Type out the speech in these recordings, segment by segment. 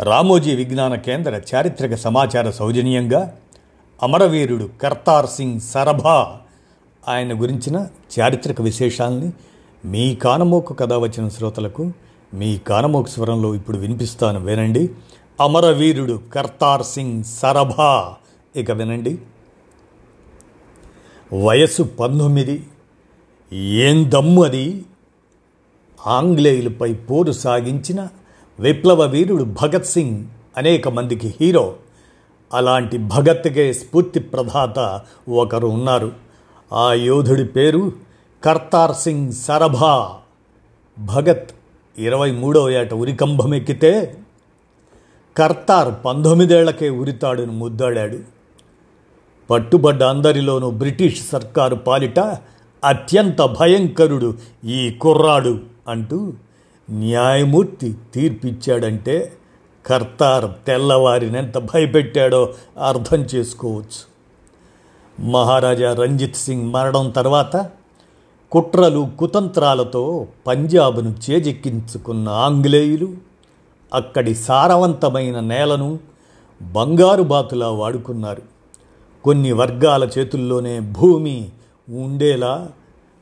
రామోజీ విజ్ఞాన కేంద్ర చారిత్రక సమాచార సౌజన్యంగా అమరవీరుడు కర్తార్ సింగ్ సరభా ఆయన గురించిన చారిత్రక విశేషాలని మీ కానమోకు కథ వచ్చిన శ్రోతలకు మీ కానమోకు స్వరంలో ఇప్పుడు వినిపిస్తాను వినండి. అమరవీరుడు కర్తార్ సింగ్ సరభా. ఇక వినండి. వయస్సు పంతొమ్మిది. ఏం దమ్ము అది? ఆంగ్లేయులపై పోరు సాగించిన విప్లవ వీరుడు భగత్ సింగ్ అనేక మందికి హీరో. అలాంటి భగత్కే స్ఫూర్తి ప్రదాత ఒకరు ఉన్నారు. ఆ యోధుడి పేరు కర్తార్ సింగ్ సరభా. భగత్ ఇరవై మూడవ ఏట ఉరికంభం ఎక్కితే కర్తార్ పంతొమ్మిదేళ్ళకే ఉరితాడును ముద్దాడాడు. పట్టుబడ్డ అందరిలోనూ బ్రిటిష్ సర్కారు పాలిట అత్యంత భయంకరుడు ఈ కుర్రాడు అంటూ న్యాయమూర్తి తీర్పిచ్చాడంటే కర్తార్ తెల్లవారినెంత భయపెట్టాడో అర్థం చేసుకోవచ్చు. మహారాజా రంజిత్ సింగ్ మరణం తర్వాత కుట్రలు కుతంత్రాలతో పంజాబ్ను చేజెక్కించుకున్న ఆంగ్లేయులు అక్కడి సారవంతమైన నేలను బంగారు బాతులా వాడుకున్నారు. కొన్ని వర్గాల చేతుల్లోనే భూమి ఉండేలా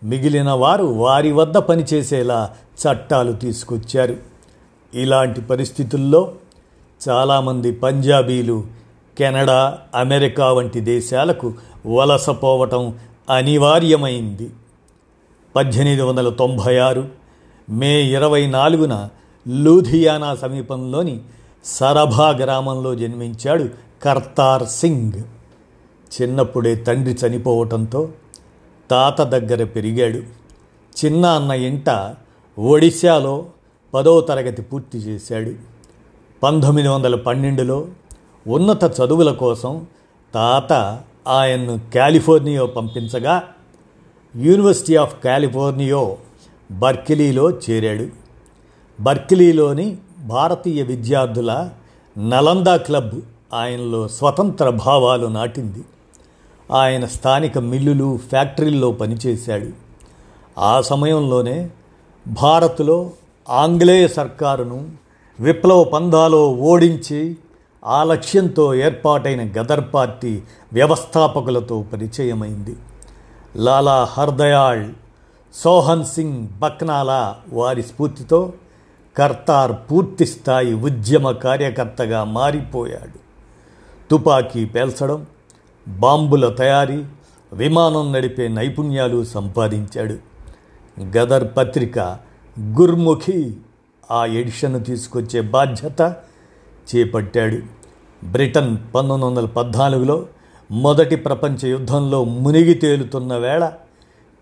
మిగిలిన వారు వారి వద్ద పనిచేసేలా చట్టాలు తీసుకొచ్చారు. ఇలాంటి పరిస్థితుల్లో చాలామంది పంజాబీలు కెనడా అమెరికా వంటి దేశాలకు వలసపోవటం అనివార్యమైంది. పద్దెనిమిది వందల తొంభై ఆరు మే ఇరవై నాలుగున లూధియానా సమీపంలోని సరభా గ్రామంలో జన్మించాడు కర్తార్ సింగ్. చిన్నప్పుడే తండ్రి చనిపోవటంతో తాత దగ్గర పెరిగాడు. చిన్న అన్న ఇంట ఒడిశాలో పదో తరగతి పూర్తి చేశాడు. పంతొమ్మిది వందల పన్నెండులో ఉన్నత చదువుల కోసం తాత ఆయన్ను కాలిఫోర్నియా పంపించగా యూనివర్సిటీ ఆఫ్ కాలిఫోర్నియో బర్కిలీలో చేరాడు. బర్కిలీలోని భారతీయ విద్యార్థుల నలందా క్లబ్ ఆయనలో స్వతంత్ర భావాలు నాటింది. ఆయన స్థానిక మిల్లులు ఫ్యాక్టరీల్లో పనిచేశాడు. ఆ సమయంలోనే భారత్లో ఆంగ్లేయ సర్కారును విప్లవ పందాలో ఓడించి ఆ లక్ష్యంతో ఏర్పాటైన గదర్ పార్టీ వ్యవస్థాపకులతో పరిచయమైంది. లాలా హర్దయాళ్ సోహన్ సింగ్ బక్నాలా వారి స్ఫూర్తితో కర్తార్ పూర్తి స్థాయి ఉద్యమ కార్యకర్తగా మారిపోయాడు. తుపాకీ పేల్చడం బాంబుల తయారీ విమానం నడిపే నైపుణ్యాలు సంపాదించాడు. గదర్ పత్రిక గుర్ముఖి ఆ ఎడిషన్ తీసుకొచ్చే బాధ్యత చేపట్టాడు. బ్రిటన్ పంతొమ్మిది వందల పద్నాలుగులో మొదటి ప్రపంచ యుద్ధంలో మునిగి తేలుతున్న వేళ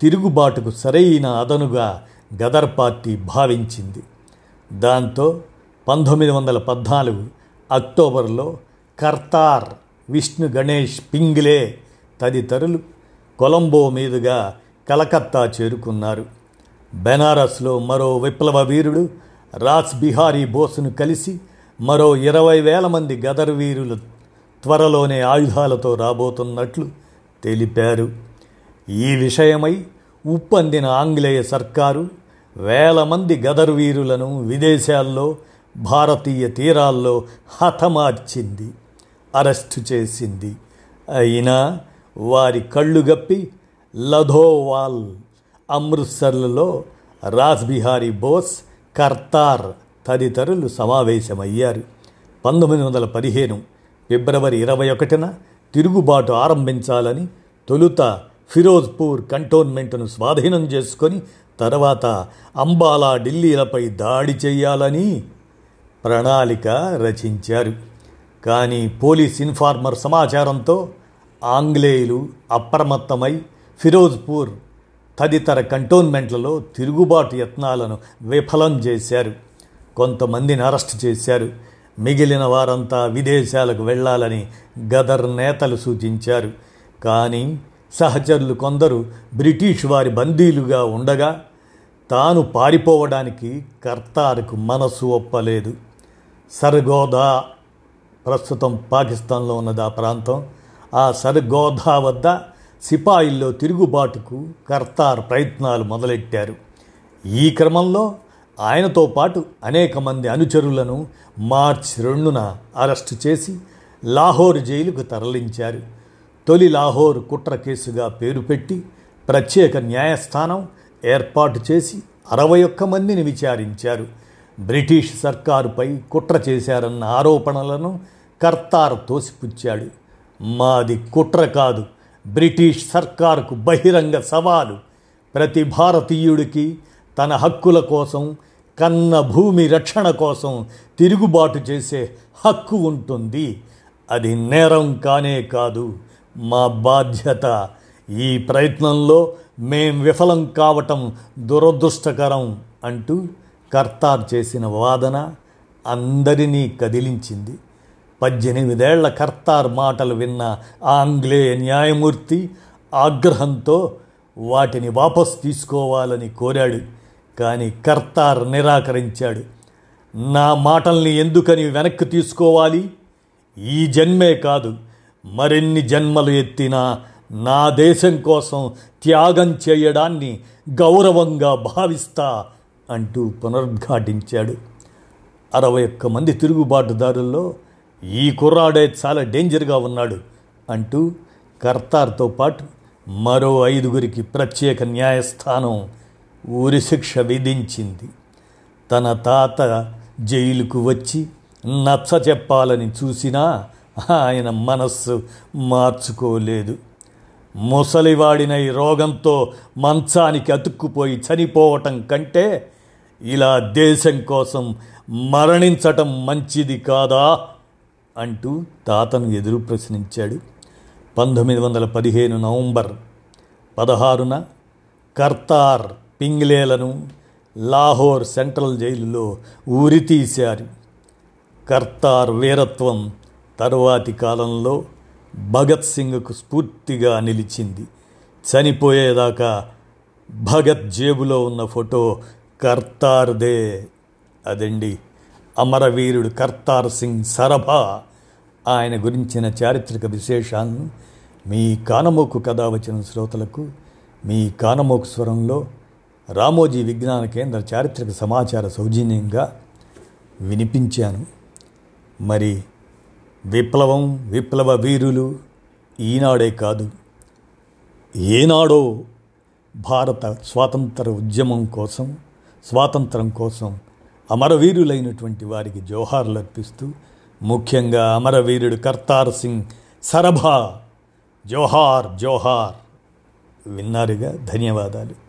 తిరుగుబాటుకు సరైన అదనుగా గదర్ పార్టీ భావించింది. దాంతో పంతొమ్మిది వందల పద్నాలుగు అక్టోబర్లో కర్తార్ విష్ణు గణేష్ పింగ్లే తదితరులు కొలంబో మీదుగా కలకత్తా చేరుకున్నారు. బెనారస్లో మరో విప్లవ వీరుడు రాస్ బిహారీ బోసును కలిసి మరో ఇరవై వేల మంది గదర్ వీరులు త్వరలోనే ఆయుధాలతో రాబోతున్నట్లు తెలిపారు. ఈ విషయమై ఉప్పందిన ఆంగ్లేయ సర్కారు వేల మంది గదర్ వీరులను విదేశాల్లో భారతీయ తీరాల్లో హతమార్చింది. అరెస్టు చేసింది. అయినా వారి కళ్ళు గప్పి లధోవాల్ అమృత్సర్లలో రాజ్ బిహారీ బోస్ కర్తార్ తదితరులు సమావేశమయ్యారు. పంతొమ్మిది వందల పదిహేను ఫిబ్రవరి ఇరవై ఒకటిన తిరుగుబాటు ఆరంభించాలని తొలుత ఫిరోజ్పూర్ కంటోన్మెంట్ను స్వాధీనం చేసుకొని తర్వాత అంబాలా ఢిల్లీలపై దాడి చేయాలని ప్రణాళిక రచించారు. కానీ పోలీస్ ఇన్ఫార్మర్ సమాచారంతో ఆంగ్లేయులు అప్రమత్తమై ఫిరోజ్పూర్ తదితర కంటోన్మెంట్లలో తిరుగుబాటు యత్నాలను విఫలం చేశారు. కొంతమందిని అరెస్ట్ చేశారు. మిగిలిన వారంతా విదేశాలకు వెళ్ళాలని గదర్ నేతలు సూచించారు. కానీ సహచరులు కొందరు బ్రిటిష్ వారి బందీలుగా ఉండగా తాను పారిపోవడానికి కర్తార్కు మనసు ఒప్పలేదు. సర్గోదా ప్రస్తుతం పాకిస్తాన్లో ఉన్నది ఆ ప్రాంతం. ఆ సర్గోదా వద్ద సిపాయిల్లో తిరుగుబాటుకు కర్తార్ ప్రయత్నాలు మొదలెట్టారు. ఈ క్రమంలో ఆయనతో పాటు అనేక మంది అనుచరులను మార్చ్ రెండున అరెస్టు చేసి లాహోర్ జైలుకు తరలించారు. తొలి లాహోర్ కుట్ర కేసుగా పేరు పెట్టి ప్రత్యేక న్యాయస్థానం ఏర్పాటు చేసి అరవై ఒక్క మందిని విచారించారు. బ్రిటిష్ సర్కారుపై కుట్ర చేశారన్న ఆరోపణలను కర్తార్ తోసిపుచ్చాడు. మాది కుట్ర కాదు. బ్రిటిష్ సర్కారుకు బహిరంగ సవాలు. ప్రతి భారతీయుడికి తన హక్కుల కోసం కన్న భూమి రక్షణ కోసం తిరుగుబాటు చేసే హక్కు ఉంటుంది. అది నేరం కానే కాదు. మా బాధ్యత. ఈ ప్రయత్నంలో మేం విఫలం కావటం దురదృష్టకరం అంటూ కర్తార్ చేసిన వాదన అందరినీ కదిలించింది. పద్దెనిమిదేళ్ళ కర్తార్ మాటలు విన్న ఆంగ్లేయ న్యాయమూర్తి ఆగ్రహంతో వాటిని వాపస్ తీసుకోవాలని కోరాడు కానీ కర్తార్ నిరాకరించాడు. నా మాటల్ని ఎందుకని వెనక్కి తీసుకోవాలి? ఈ జన్మే కాదు మరిన్ని జన్మలు ఎత్తినా నా దేశం కోసం త్యాగం చేయడాన్ని గౌరవంగా భావిస్తా అంటూ పునరుద్ఘాటించాడు. అరవై ఒక్క మంది తిరుగుబాటుదారుల్లో ఈ కుర్రాడే చాలా డేంజర్గా ఉన్నాడు అంటూ కర్తార్తో పాటు మరో ఐదుగురికి ప్రత్యేక న్యాయస్థానం ఊరి శిక్ష విధించింది. తన తాత జైలుకు వచ్చి నచ్చ చెప్పాలని చూసినా ఆయన మనస్సు మార్చుకోలేదు. ముసలివాడినై రోగంతో మంచానికి అతుక్కుపోయి చనిపోవటం కంటే ఇలా దేశం కోసం మరణించటం మంచిది కాదా? అంటూ తాతను ఎదురు ప్రశ్నించాడు. పంతొమ్మిది వందల పదిహేను నవంబర్ పదహారున కర్తార్ పింగ్లేలను లాహోర్ సెంట్రల్ జైలులో ఉరితీశారు కర్తార్ వీరత్వం తరువాతి కాలంలో భగత్ సింగ్కు స్ఫూర్తిగా నిలిచింది. చనిపోయేదాకా భగత్ జేబులో ఉన్న ఫోటో కర్తార్దే అదండి. అమరవీరుడు కర్తార్ సింగ్ సరభా ఆయన గురించిన చారిత్రక విశేషాలను మీ కానమోకు కథ వచ్చిన శ్రోతలకు మీ కానమోకు స్వరంలో రామోజీ విజ్ఞాన కేంద్ర చారిత్రక సమాచార సౌజన్యంగా వినిపించాను. మరి విప్లవం విప్లవ వీరులు ఈనాడే కాదు. ఏనాడో భారత స్వాతంత్ర ఉద్యమం కోసం స్వాతంత్రం కోసం అమరవీరులైనటువంటి వారికి జోహార్లు అర్పిస్తూ ముఖ్యంగా అమరవీరుడు కర్తార్ సింగ్ సరభా. జోహార్ జోహార్. విన్నారుగా? ధన్యవాదాలు.